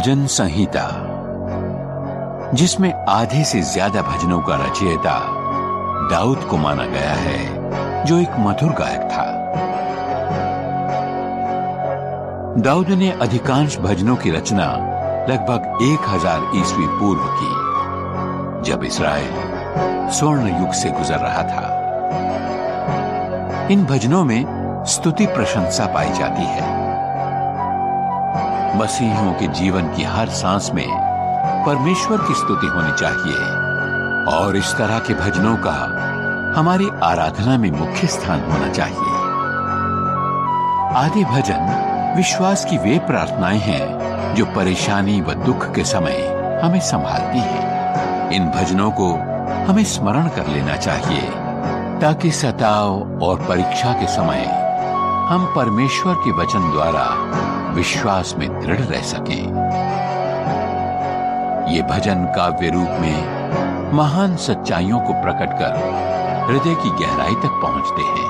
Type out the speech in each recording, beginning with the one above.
भजन संहिता, जिसमें आधे से ज़्यादा भजनों का रचयिता दाऊद को माना गया है, जो एक मधुर गायक था। दाऊद ने अधिकांश भजनों की रचना लगभग एक हज़ार ईस्वी पूर्व की, जब इसराइल स्वर्ण युग से गुजर रहा था। इन भजनों में स्तुति प्रशंसा पाई जाती है। मसीहियों के जीवन की हर सांस में परमेश्वर की स्तुति होनी चाहिए। और इस तरह के भजनों का हमारी आराधना में मुख्य स्थान होना चाहिए। आदि भजन विश्वास की वे प्रार्थनाएँ हैं जो परेशानी व दुख के समय हमें संभालती है। इन भजनों को हमें स्मरण कर लेना चाहिए, ताकि सताव और परीक्षा के समय हम परमेश्वर के वचन द्वारा विश्वास में दृढ़ रह सके। ये भजन काव्य रूप में महान सच्चाइयों को प्रकट कर हृदय की गहराई तक पहुँचते हैं।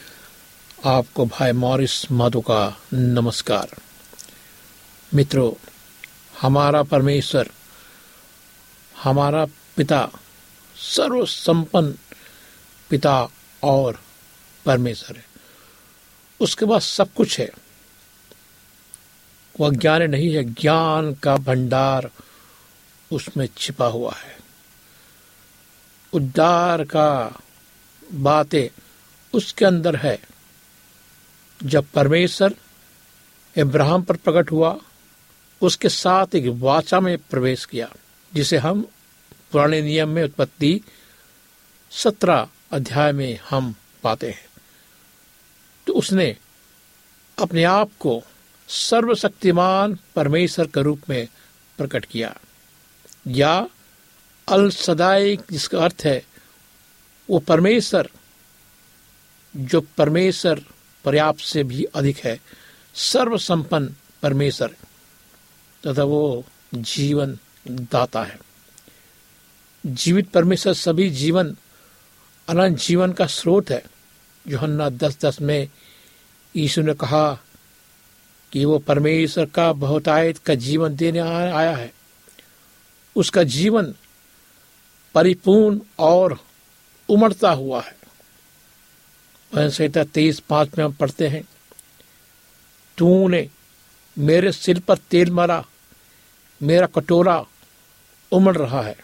आपको भाई मॉरिस माधो का नमस्कार। मित्रों, हमारा परमेश्वर, हमारा पिता सर्व संपन्न पिता और परमेश्वर है। उसके बाद सब कुछ है। वह ज्ञान नहीं है, ज्ञान का भंडार उसमें छिपा हुआ है। उद्धार का बातें उसके अंदर है। जब परमेश्वर इब्राहिम पर प्रकट हुआ, उसके साथ एक वाचा में प्रवेश किया, जिसे हम पुराने नियम में उत्पत्ति सत्रह अध्याय में हम पाते हैं। तो उसने अपने आप को सर्वशक्तिमान परमेश्वर के रूप में प्रकट किया। या अल सदाई, जिसका अर्थ है, वो परमेश्वर, जो परमेश्वर पर्याप्त से भी अधिक है। सर्वसंपन्न परमेश्वर तथा वो जीवन दाता है। जीवित परमेश्वर सभी जीवन, अनंत जीवन का स्रोत है। जो हन्ना दस दस में यीशु ने कहा कि वो परमेश्वर का बहुतायत का जीवन देने आया है। उसका जीवन परिपूर्ण और उमड़ता हुआ है। वह संहिता तेईस पाँच में हम पढ़ते हैं। तूने मेरे सिर पर तेल मारा, मेरा कटोरा उमड़ रहा है।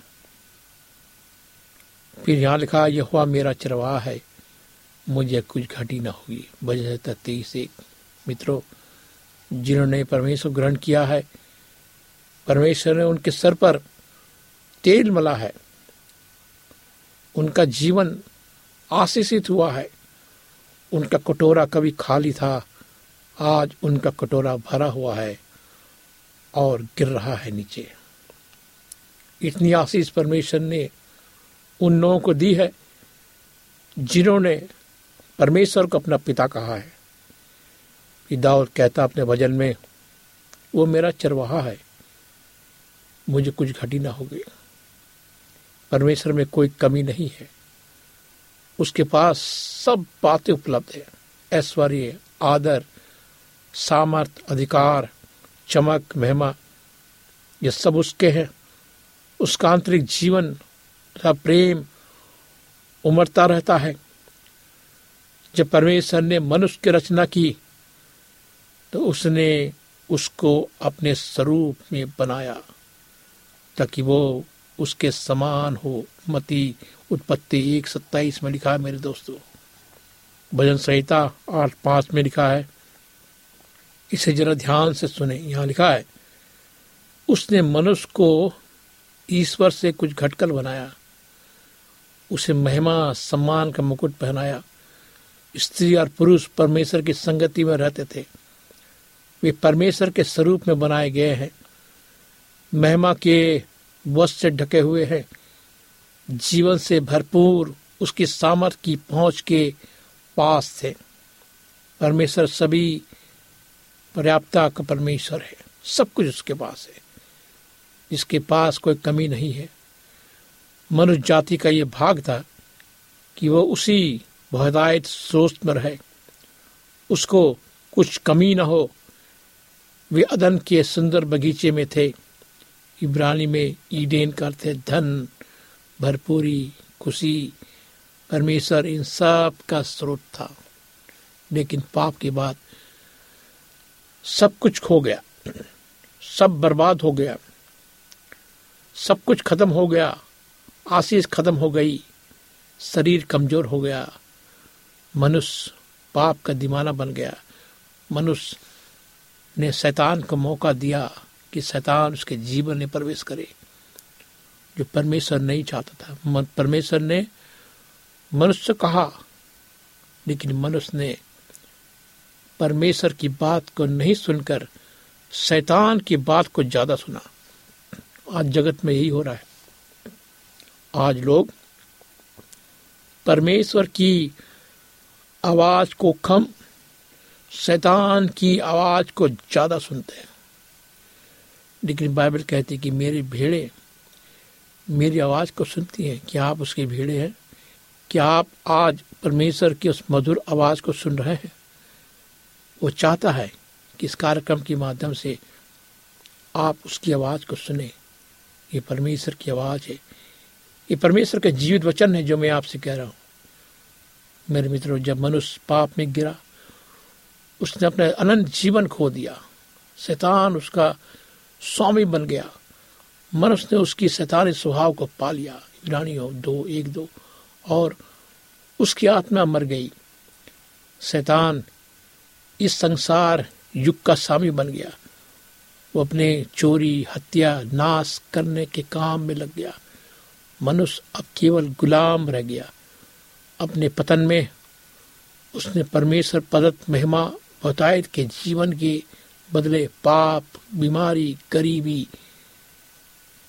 फिर यहाँ लिखा यह हुआ मेरा चरवाह है, मुझे कुछ घटी ना होगी। वजह तेईस एक मित्रों, जिन्होंने परमेश्वर ग्रहण किया है, परमेश्वर ने उनके सर पर तेल मला है। उनका जीवन आशीषित हुआ है। उनका कटोरा कभी खाली था। आज उनका कटोरा भरा हुआ है और गिर रहा है नीचे। इतनी आशीष परमेश्वर ने उन लोगों को दी है जिन्होंने परमेश्वर को अपना पिता कहा है। कि दाऊद कहता अपने भजन में, वो मेरा चरवाहा है, मुझे कुछ घटी ना होगी। परमेश्वर में कोई कमी नहीं है। उसके पास सब बातें उपलब्ध है। ऐश्वर्य, आदर, सामर्थ, अधिकार, चमक, महिमा, ये सब उसके हैं। उसका आंतरिक जीवन तथा प्रेम उमड़ता रहता है। जब परमेश्वर ने मनुष्य की रचना की तो उसने उसको अपने स्वरूप में बनाया, ताकि वो उसके समान हो, मती उत्पत्ति एक सत्ताईस में लिखा है मेरे दोस्तों। भजन संहिता आठ पाँच में लिखा है। इसे जरा ध्यान से सुने। यहाँ लिखा है, उसने मनुष्य को ईश्वर से कुछ घटकल बनाया। उसे महिमा, सम्मान का मुकुट पहनाया। स्त्री और पुरुष परमेश्वर की संगति में रहते थे। वे परमेश्वर के स्वरूप में बनाए गए हैं। महिमा के वश से ढके हुए हैं। जीवन से भरपूर उसकी सामर्थ की पहुँच के पास थे। परमेश्वर सभी पर्याप्तता का परमेश्वर है। सब कुछ उसके पास है। जिसके पास कोई कमी नहीं है। मनुष्य जाति का यह भाग था कि वह उसी बहुदायत सोच में रहे उसको कुछ कमी न हो। वे अदन के सुंदर बगीचे में थे। इब्रानी में ईडेन करते धन भरपूरी खुशी, परमेश्वर इन सब का स्रोत था। लेकिन पाप के बाद सब कुछ खो गया। सब बर्बाद हो गया। सब कुछ खत्म हो गया। आशीष खत्म हो गई। शरीर कमज़ोर हो गया। मनुष्य पाप का दीवाना बन गया। मनुष्य ने शैतान को मौका दिया कि शैतान उसके जीवन में प्रवेश करे। जो परमेश्वर नहीं चाहता था। परमेश्वर ने मनुष्य कहा, लेकिन मनुष्य ने परमेश्वर की बात को नहीं सुनकर शैतान की बात को ज़्यादा सुना। आज जगत में यही हो रहा है। आज लोग परमेश्वर की आवाज़ को कम, शैतान की आवाज़ को ज़्यादा सुनते हैं। लेकिन बाइबल कहती कि मेरी भेड़े मेरी आवाज़ को सुनती हैं? क्या आप उसकी भीड़े हैं? क्या आप आज परमेश्वर की उस मधुर आवाज़ को सुन रहे हैं? वो चाहता है कि इस कार्यक्रम के माध्यम से आप उसकी आवाज़ को सुने। ये परमेश्वर की आवाज़ है। ये परमेश्वर का जीवित वचन है जो मैं आपसे कह रहा हूँ। मेरे मित्रों, जब मनुष्य पाप में गिरा, उसने अपने अनंत जीवन खो दिया। शैतान उसका स्वामी बन गया। मनुष्य ने उसकी शैतानी स्वभाव को पा लिया। इब्रानी हो दो, एक, दो। और उसकी आत्मा मर गई। शैतान इस संसार युग का स्वामी बन गया। वो अपने चोरी, हत्या, नाश करने के काम में लग गया। मनुष्य अब केवल गुलाम रह गया। अपने पतन में उसने परमेश्वर पदत महिमा, बहुतायत के जीवन के बदले पाप, बीमारी, गरीबी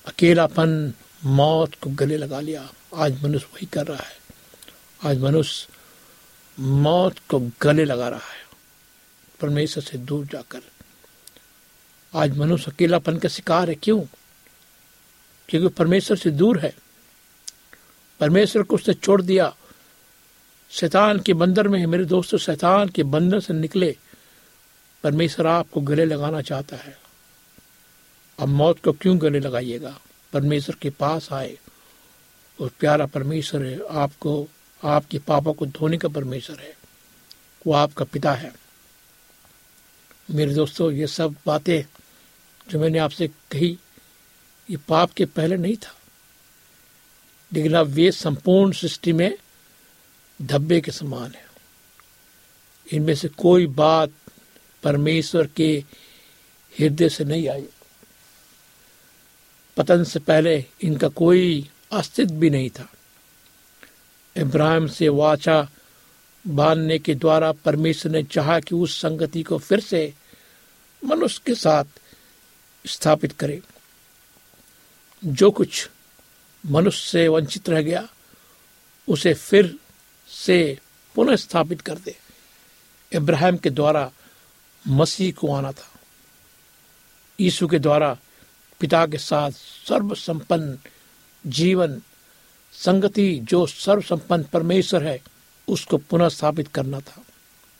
अकेलापन, मौत को गले लगा लिया। आज मनुष्य वही कर रहा है। आज मनुष्य मौत को गले लगा रहा है। परमेश्वर से दूर जाकर। आज मनुष्य अकेलापन का शिकार है। क्यों? क्योंकि परमेश्वर से दूर है। परमेश्वर को उसने छोड़ दिया। शैतान के बंदर में है मेरे दोस्तों, शैतान के बंदर से निकले। परमेश्वर आपको गले लगाना चाहता है। अब मौत को क्यों गले लगाइएगा? परमेश्वर के पास आए। और प्यारा परमेश्वर है, आपको, आपके पापा को धोने का परमेश्वर है। वो आपका पिता है। मेरे दोस्तों, ये सब बातें जो मैंने आपसे कही, ये पाप के पहले नहीं था। लेकिन अब वे संपूर्ण सृष्टि में धब्बे के समान है। इनमें से कोई बात परमेश्वर के हृदय से नहीं आई। पतन से पहले इनका कोई अस्तित्व भी नहीं था। इब्राहिम से वाचा बांधने के द्वारा परमेश्वर ने चाहा कि उस संगति को फिर से मनुष्य के साथ स्थापित करे। जो कुछ मनुष्य से वंचित रह गया, उसे फिर से पुनः स्थापित कर दे। इब्राहिम के द्वारा मसीह को आना था। यीशु के द्वारा पिता के साथ सर्व संपन्न जीवन, संगति जो सर्व संपन्न परमेश्वर है, उसको पुनः स्थापित करना था।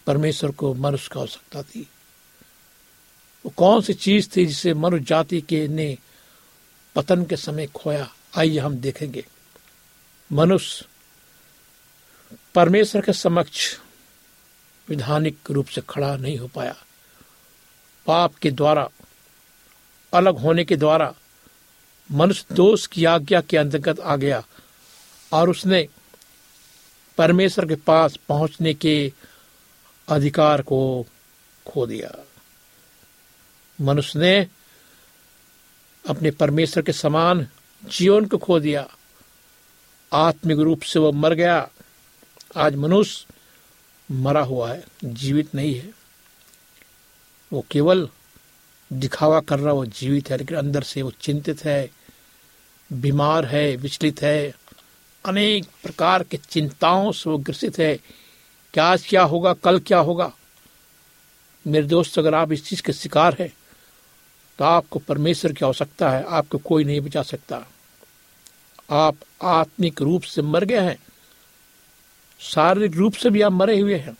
परमेश्वर को मनुष्य की आवश्यकता थी। वो कौन सी चीज़ थी जिसे मनुष्य जाति के ने पतन के समय खोया? आइए हम देखेंगे। मनुष्य परमेश्वर के समक्ष विधानिक रूप से खड़ा नहीं हो पाया। पाप के द्वारा अलग होने के द्वारा मनुष्य दोष की आज्ञा के अंतर्गत आ गया और उसने परमेश्वर के पास पहुँचने के अधिकार को खो दिया। मनुष्य ने अपने परमेश्वर के समान जीवन को खो दिया। आत्मिक रूप से वह मर गया। आज मनुष्य मरा हुआ है, जीवित नहीं है। वो केवल दिखावा कर रहा, वो जीवित है, लेकिन अंदर से वो चिंतित है, बीमार है, विचलित है। अनेक प्रकार के चिंताओं से वो ग्रसित है कि आज क्या होगा, कल क्या होगा। मेरे दोस्त, अगर आप इस चीज़ के शिकार है तो आपको परमेश्वर की आवश्यकता है, आपको कोई नहीं बचा सकता। आप आत्मिक रूप से मर गए हैं, शारीरिक रूप से भी आप मरे हुए हैं।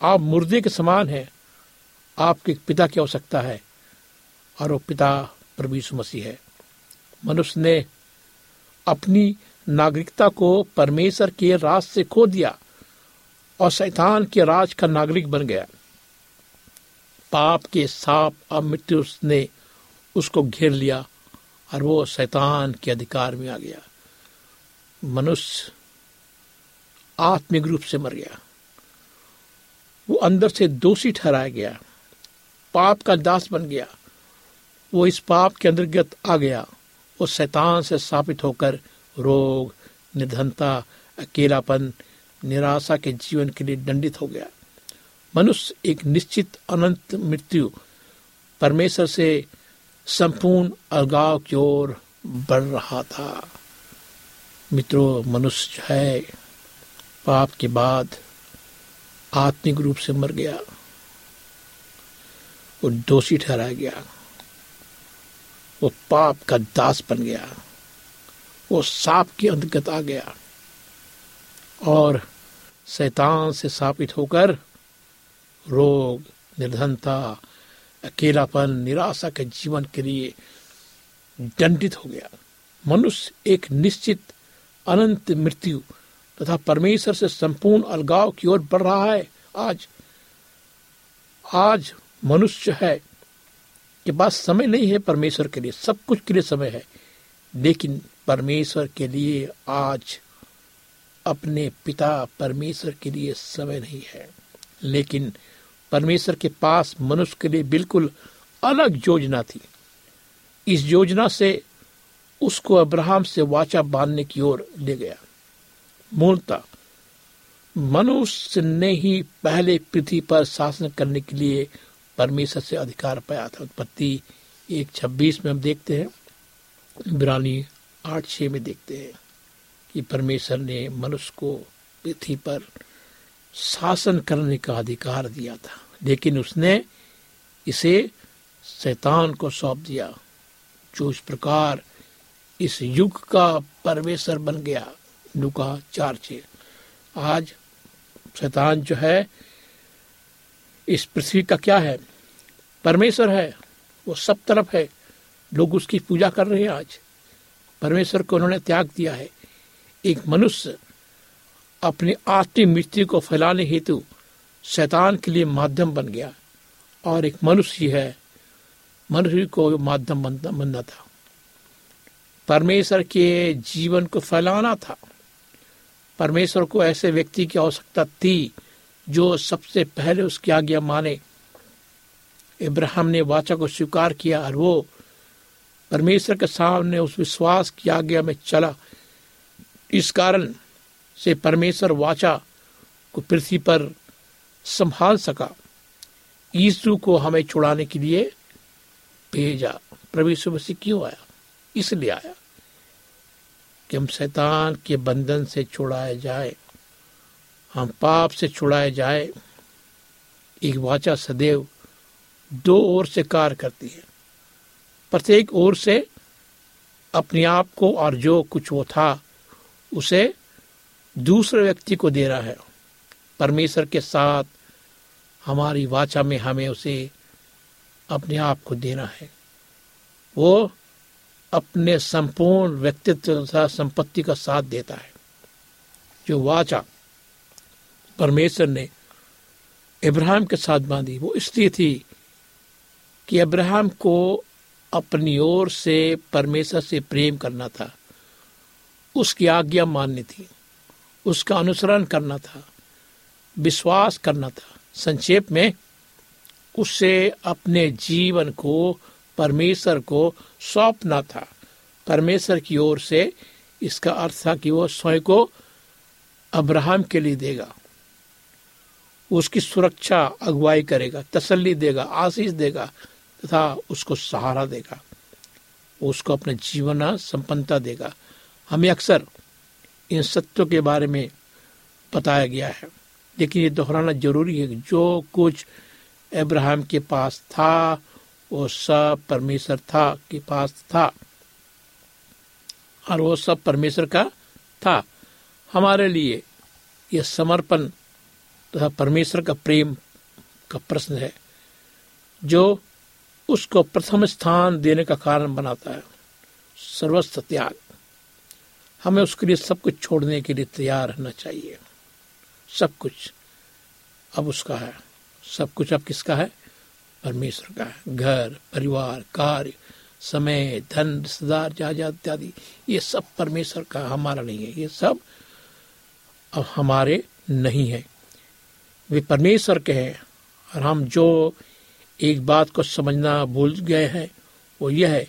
आप मुर्दे के समान हैं आपके पिता की आवश्यकता है, और वो पिता प्रभु मसीह है। मनुष्य ने अपनी नागरिकता को परमेश्वर के राज से खो दिया, और शैतान के राज का नागरिक बन गया। पाप के साप और मृत्यु ने उसको घेर लिया, और वो शैतान के अधिकार में आ गया। मनुष्य आत्मिक रूप से मर गया। वो अंदर से दोषी ठहराया गया। पाप का दास बन गया। वो इस पाप के अंतर्गत आ गया। वो शैतान से स्थापित होकर रोग निर्धनता अकेलापन, निराशा के जीवन के लिए दंडित हो गया। मनुष्य एक निश्चित अनंत मृत्यु परमेश्वर से संपूर्ण अलगाव की ओर बढ़ रहा था। मित्रों, मनुष्य है। पाप के बाद आत्मिक रूप से मर गया। वो दोषी ठहराया गया। वो पाप का दास बन गया। वो सांप के अंतर्गत आ गया। और शैतान से स्थापित होकर रोग, निर्धनता, अकेलापन, निराशा के जीवन के लिए दंडित हो गया। मनुष्य एक निश्चित अनंत मृत्यु तथा परमेश्वर से संपूर्ण अलगाव की ओर बढ़ रहा है। आज आज मनुष्य है के पास समय नहीं है परमेश्वर के लिए, सब कुछ के लिए समय है। लेकिन परमेश्वर के लिए आज अपने पिता परमेश्वर के लिए समय नहीं है। लेकिन परमेश्वर के पास मनुष्य के लिए बिल्कुल अलग योजना थी। इस योजना से उसको अब्राहम से वाचा बांधने की ओर ले गया। मूलतः मनुष्य ने ही पहले पृथ्वी पर शासन करने के लिए परमेश्वर से अधिकार पाया था। उत्पत्ति एक छब्बीस में हम देखते हैं बिरानी आठ छः में देखते हैं कि परमेश्वर ने मनुष्य को पृथ्वी पर शासन करने का अधिकार दिया था, लेकिन उसने इसे शैतान को सौंप दिया। जो इस प्रकार इस युग का परमेश्वर बन गया, लुका चार छे आज शैतान जो है, इस पृथ्वी का क्या है? परमेश्वर है, वो सब तरफ़ है। लोग उसकी पूजा कर रहे हैं आज। परमेश्वर को उन्होंने त्याग दिया है। एक मनुष्य अपने आत्मिक मृत्यु को फैलाने हेतु शैतान के लिए माध्यम बन गया। और एक मनुष्य है, मनुष्य को माध्यम बनना था। परमेश्वर के जीवन को फैलाना था। परमेश्वर को ऐसे व्यक्ति की आवश्यकता थी जो सबसे पहले उसकी आज्ञा माने। इब्राहिम ने वाचा को स्वीकार किया और वो परमेश्वर के सामने उस विश्वास की आज्ञा में चला। इस कारण से परमेश्वर वाचा को पृथ्वी पर संभाल सका। यीशु को हमें छुड़ाने के लिए भेजा। प्रभु यीशु मसीह क्यों आया? इसलिए आया कि हम शैतान के बंधन से छुड़ाए जाए। हम पाप से छुड़ाए जाए। एक वाचा सदैव दो ओर से कार्य करती है। प्रत्येक ओर से अपने आप को और जो कुछ वो था, उसे दूसरे व्यक्ति को दे रहा है। परमेश्वर के साथ हमारी वाचा में हमें उसे अपने आप को देना है। वो अपने संपूर्ण व्यक्तित्व तथा संपत्ति का साथ देता है। जो वाचा परमेश्वर ने इब्राहिम के साथ बांधी, वो इसलिए थी। कि अब्राहम को अपनी ओर से परमेश्वर से प्रेम करना था। उसकी आज्ञा माननी थी। उसका अनुसरण करना था। विश्वास करना था। संक्षेप में, उससे अपने जीवन को, परमेश्वर को सौंपना था। परमेश्वर की ओर से इसका अर्थ था कि वो स्वयं को अब्राहम के लिए देगा। उसकी सुरक्षा अगुवाई करेगा, तसल्ली देगा, आशीष देगा तथा उसको सहारा देगा। उसको अपने जीवन संपन्नता देगा। हमें अक्सर इन सत्यों के बारे में बताया गया है। लेकिन ये दोहराना ज़रूरी है जो कुछ अब्राहम के पास था, वो सब परमेश्वर था के पास था। और वो सब परमेश्वर का था। हमारे लिए ये समर्पण तथा तो परमेश्वर का प्रेम का प्रश्न है, जो उसको प्रथम स्थान देने का कारण बनाता है। सर्वस्व त्याग हमें उसके लिए सब कुछ छोड़ने के लिए तैयार रहना चाहिए। सब कुछ। अब उसका है। सब कुछ अब किसका है? परमेश्वर का है। घर, परिवार, कार्य, समय, धन, रिश्तेदार, जायदाद इत्यादि। ये सब परमेश्वर का हमारा नहीं है। ये सब अब हमारे नहीं है। वे परमेश्वर के हैं और हम जो एक बात को समझना भूल गए हैं, वो यह है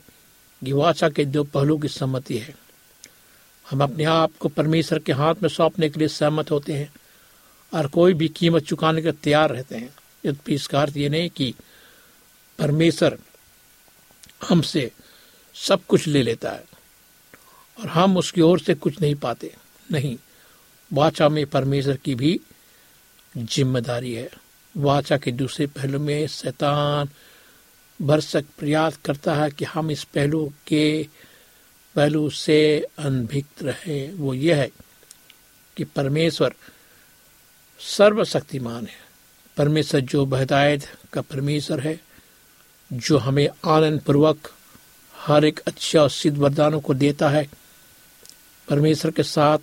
कि वाचा के दो पहलू की सहमति है। हम अपने आप को परमेश्वर के हाथ में सौंपने के लिए सहमत होते हैं और कोई भी कीमत चुकाने के तैयार रहते हैं। यद्यपि इसका अर्थ ये नहीं कि परमेश्वर हमसे सब कुछ ले लेता है और हम उसकी ओर से कुछ नहीं पाते। नहीं, वाचा में परमेश्वर की भी ज़िम्मेदारी है। वाचा के दूसरे पहलू में शैतान भरसक प्रयास करता है कि हम इस पहलू के पहलू से अनभिक्त रहे। वो ये है कि परमेश्वर सर्वशक्तिमान है। परमेश्वर जो बहदायत का परमेश्वर है, जो हमें आनंद पूर्वक हर एक अच्छे और सिद्ध वरदानों को देता है। परमेश्वर के साथ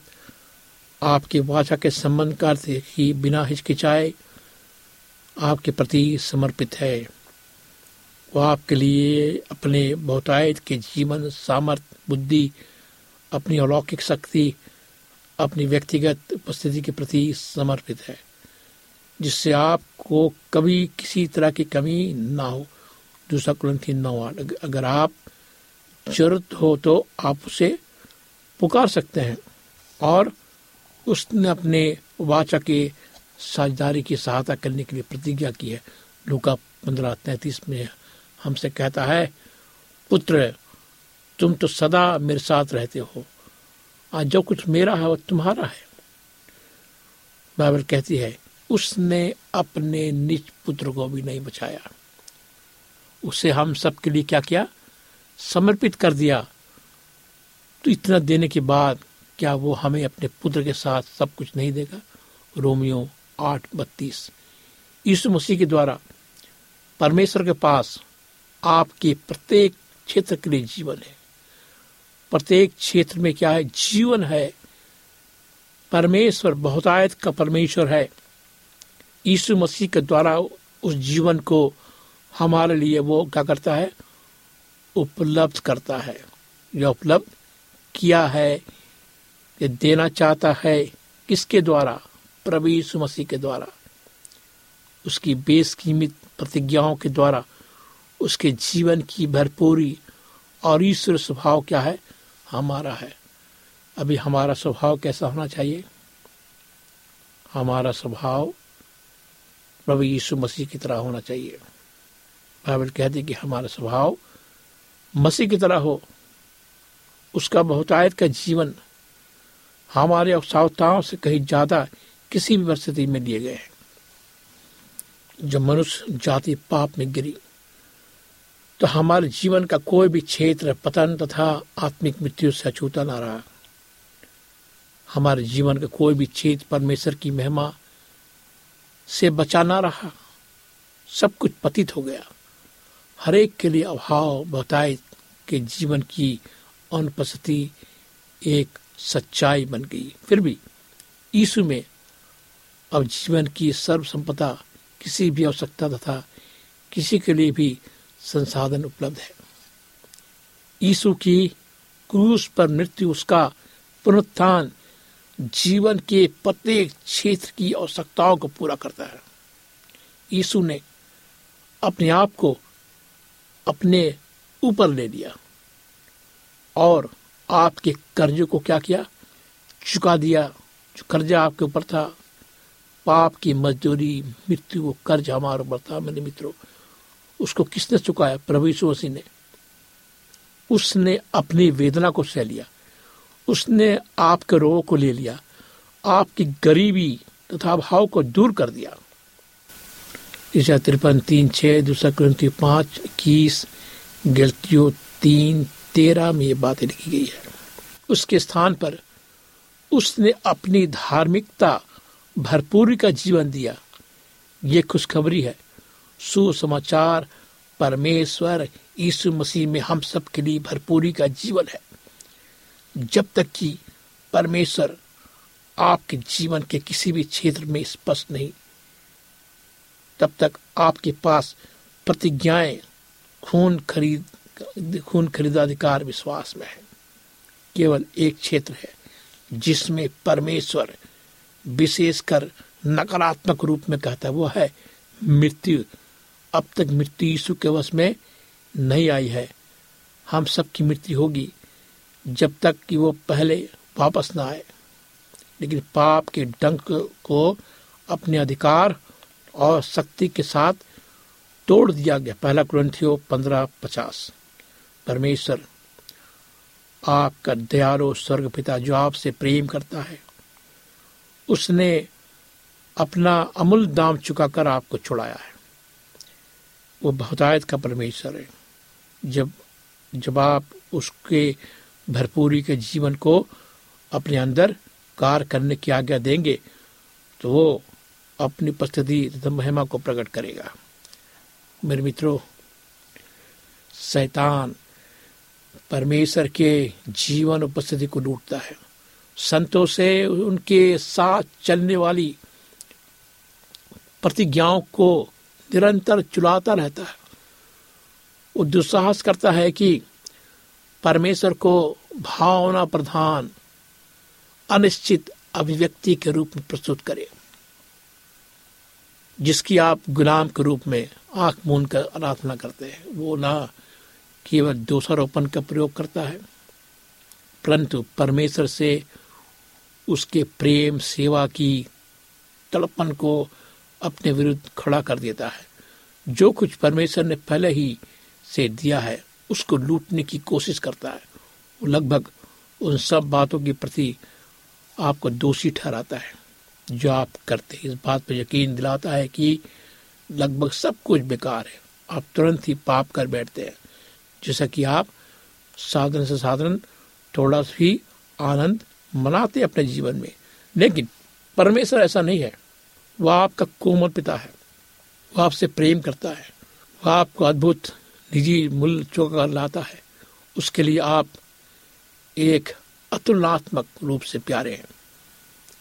आपके वाचा के संबंध का ही बिना हिचकिचाए आपके प्रति समर्पित है। वो आपके लिए अपने बहुतायत के जीवन सामर्थ्य बुद्धि, अपनी अलौकिक शक्ति, अपनी व्यक्तिगत उपस्थिति के प्रति समर्पित है, जिससे आपको कभी किसी तरह की कमी ना हो। दूसरा कुलंथी नौ आठ अगर आप ज़रूरत हो तो आप उसे पुकार सकते हैं और उसने अपने वाचा के साझेदारी की सहायता करने के लिए प्रतिज्ञा की है। लूका पंद्रह तैतीस में हमसे कहता है, पुत्र, तुम तो सदा मेरे साथ रहते हो। आज जो कुछ मेरा है वो तुम्हारा है। बाइबल कहती है, उसने अपने निज पुत्र को भी नहीं बचाया। उसे हम सबके लिए क्या किया? समर्पित कर दिया। तो इतना देने के बाद क्या वो हमें अपने पुत्र के साथ सब कुछ नहीं देगा? रोमियो आठ बत्तीस। यीशु मसीह के द्वारा परमेश्वर के पास आपके प्रत्येक क्षेत्र के लिए जीवन है। प्रत्येक क्षेत्र में क्या है? जीवन है। परमेश्वर, बहुतायत का परमेश्वर है। यीशु मसीह के द्वारा उस जीवन को हमारे लिए वो क्या करता है? उपलब्ध करता है। या उपलब्ध किया है, ये देना चाहता है, किसके द्वारा? प्रभु यीशु मसीह के द्वारा, उसकी बेसकीमित प्रतिज्ञाओं के द्वारा, उसके जीवन की भरपूरी और ईश्वर स्वभाव क्या है? हमारा है। अभी हमारा स्वभाव कैसा होना चाहिए? हमारा स्वभाव प्रभु यीशु मसीह की तरह होना चाहिए। बाइबल कहती कि हमारा स्वभाव मसीह की तरह हो। उसका बहुतायत का जीवन हमारे अवसावताओं से कहीं ज़्यादा किसी भी परिस्थिति में लिए गए हैं। जब मनुष्य जाति पाप में गिरी तो हमारे जीवन का कोई भी क्षेत्र पतन तथा आत्मिक मृत्यु से अछूता ना रहा। हमारे जीवन का कोई भी क्षेत्र परमेश्वर की महिमा से बचा ना रहा। सब कुछ पतित हो गया। हर एक के लिए अभाव बताए के जीवन की अनुपस्थिति एक सच्चाई बन गई। फिर भी यीशु में अब जीवन की सर्व संपदा किसी भी आवश्यकता तथा किसी के लिए भी संसाधन उपलब्ध है। यीशु की क्रूस पर मृत्यु, उसका पुनरुत्थान जीवन के प्रत्येक क्षेत्र की आवश्यकताओं को पूरा करता है। यीशु ने अपने आप को अपने ऊपर ले लिया और आपके कर्ज को क्या किया? चुका दिया। जो कर्जा आपके ऊपर था पाप की मजदूरी, मृत्यु वो कर्ज हमारे ऊपर मेरे मित्रों। उसको किसने चुकाया? प्रभु यीशु मसीह ने। उसने अपनी वेदना को सह लिया। उसने आपके रोग को ले लिया। आपकी गरीबी तथा भाव को दूर कर दिया। ईसा तिरपन तीन छह, दूसरा क्रंथी पाँच, इक्कीस, गलतियों तीन, तेरह में ये बातें लिखी गई है। उसके स्थान पर उसने अपनी धार्मिकता भरपूरी का जीवन दिया। ये खुशखबरी है। सुसमाचार, परमेश्वर यीशु मसीह में हम सब के लिए भरपूरी का जीवन है। जब तक कि परमेश्वर आपके जीवन के किसी भी क्षेत्र में स्पष्ट नहीं, तब तक आपके पास प्रतिज्ञाएँ, खून खरीद, खून खरीदाधिकार विश्वास में है। केवल एक क्षेत्र है, जिसमें परमेश्वर विशेषकर नकारात्मक रूप में कहता है, वो है मृत्यु। अब तक मृत्यु यीशु के वश में नहीं आई है। हम सब की मृत्यु होगी जब तक कि वो पहले वापस ना आए। लेकिन पाप के डंक को अपने अधिकार और शक्ति के साथ तोड़ दिया गया। पहला ग्रंथियो पंद्रह पचास। परमेश्वर आपका दयालु स्वर्ग पिता जो आपसे प्रेम करता है। उसने अपना अमूल दाम चुकाकर आपको छुड़ाया है। वो बहुतायत का परमेश्वर है। जब जब आप उसके भरपूरी के जीवन को अपने अंदर कार करने की आज्ञा देंगे तो वो अपनी उपस्थिति तथा महिमा को प्रकट करेगा। मेरे मित्रों, शैतान परमेश्वर के जीवन उपस्थिति को लूटता है। संतों से उनके साथ चलने वाली प्रतिज्ञाओं को निरंतर चुलाता रहता है। वो दुस्साहस करता है कि परमेश्वर को भावना प्रधान, अनिश्चित अभिव्यक्ति के रूप में प्रस्तुत करे, जिसकी आप गुलाम के रूप में आँख मून कर आराधना करते हैं। वो ना केवल दोषारोपण का प्रयोग करता है, परंतु परमेश्वर से उसके प्रेम, सेवा की तड़पन को अपने विरुद्ध खड़ा कर देता है। जो कुछ परमेश्वर ने पहले ही से दिया है, उसको लूटने की कोशिश करता है। वो लगभग उन सब बातों के प्रति आपको दोषी ठहराता है, जो आप करते हैं। इस बात पर यकीन दिलाता है कि लगभग सब कुछ बेकार है। आप तुरंत ही पाप कर बैठते हैं, जैसा कि आप साधन से साधन, थोड़ा सी आनंद मनाते अपने जीवन में। लेकिन परमेश्वर ऐसा नहीं है। वह आपका कोमल पिता है। वह आपसे प्रेम करता है। वह आपको अद्भुत निजी मूल्य चौका लाता है। उसके लिए आप एक अतुलनात्मक रूप से प्यारे हैं।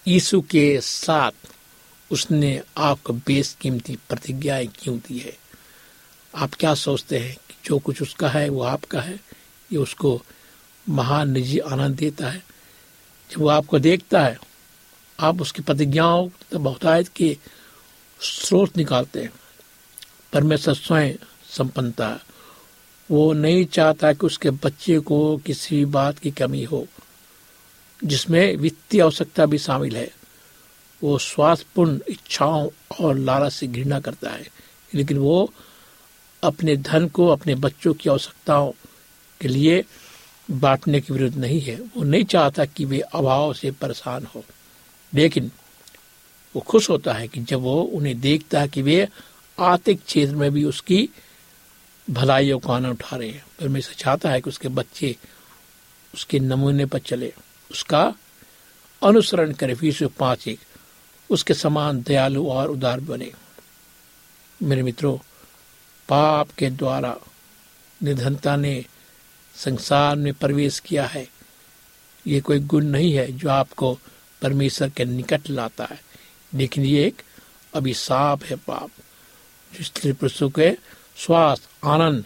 यीशु के साथ उसने आपको बेस कीमती प्रतिज्ञाएँ क्यों दी है? आप क्या सोचते हैं कि जो कुछ उसका है, वो आपका है? ये उसको महान निजी आनंद देता है। वो आपको देखता है। आप उसकी प्रतिज्ञाओं बहुतायत के स्रोत निकालते हैं। परमेश्वर स्वयं संपन्नता है। वो नहीं चाहता कि उसके बच्चे को किसी बात की कमी हो, जिसमें वित्तीय आवश्यकता भी शामिल है। वो स्वास्थ्यपूर्ण इच्छाओं और लालच से घृणा करता है। लेकिन वो अपने धन को, अपने बच्चों की आवश्यकताओं के लिए बांटने के विरुद्ध नहीं है। वो नहीं चाहता कि वे अभाव से परेशान हो। लेकिन वो खुश होता है कि जब वो उन्हें देखता है कि वे आर्थिक क्षेत्र में भी उसकी भलाइयों को आनंद उठा रहे हैं। परमेश्वर चाहता है कि उसके बच्चे उसके नमूने पर चले। उसका अनुसरण करे। फ़ीस पाँच एक। उसके समान दयालु और उदार बने। मेरे मित्रों, पाप के द्वारा निधनता ने संसार में प्रवेश किया है। ये कोई गुण नहीं है जो आपको परमेश्वर के निकट लाता है। लेकिन ये एक अभिशाप है पाप, जो स्त्री पुरुषों के स्वास्थ्य आनंद,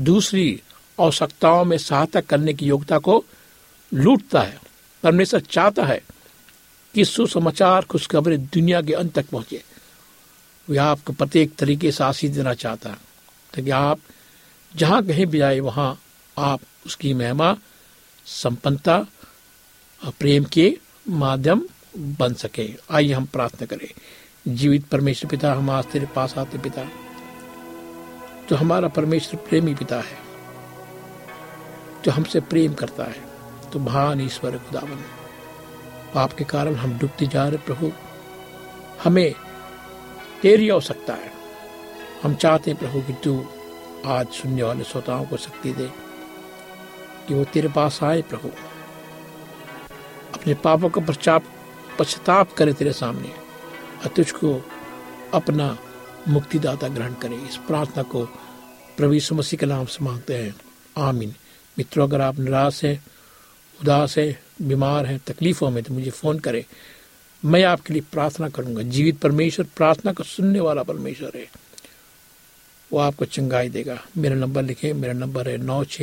दूसरी आवश्यकताओं में सहायता करने की योग्यता को लूटता है। परमेश्वर चाहता है कि सुसमाचार खुशखबरी दुनिया के अंत तक पहुँचे। वह आपको प्रत्येक तरीके से आशीष देना चाहता है, ताकि आप जहाँ कहीं भी जाए, वहाँ आप उसकी महिमा, संपन्नता और प्रेम के माध्यम बन सके। आइए हम प्रार्थना करें। जीवित परमेश्वर पिता, हम आज तेरे पास आते पिता। जो हमारा परमेश्वर प्रेमी पिता है, जो हमसे प्रेम करता है तो महान ईश्वर खुदावन पाप के कारण हम डूबते जा रहे प्रभु। हमें तेरी आवश्यकता है। हम चाहते हैं प्रभु कि तू आज सुनने वाले श्रोताओं को शक्ति दे। कि वो तेरे पास आए प्रभु। अपने पापों का पश्चाप पश्चाताप करे तेरे सामने और तुझको अपना मुक्तिदाता ग्रहण करे। इस प्रार्थना को प्रभु मसीह के नाम से मांगते हैं। आमीन। मित्रों, अगर आप निराश हैं, उदास है, बीमार हैं, तकलीफों में तो मुझे फ़ोन करें। मैं आपके लिए प्रार्थना करूँगा। जीवित परमेश्वर प्रार्थना को सुनने वाला परमेश्वर है। वो आपको चंगाई देगा। मेरा नंबर लिखें। मेरा नंबर है नौ छ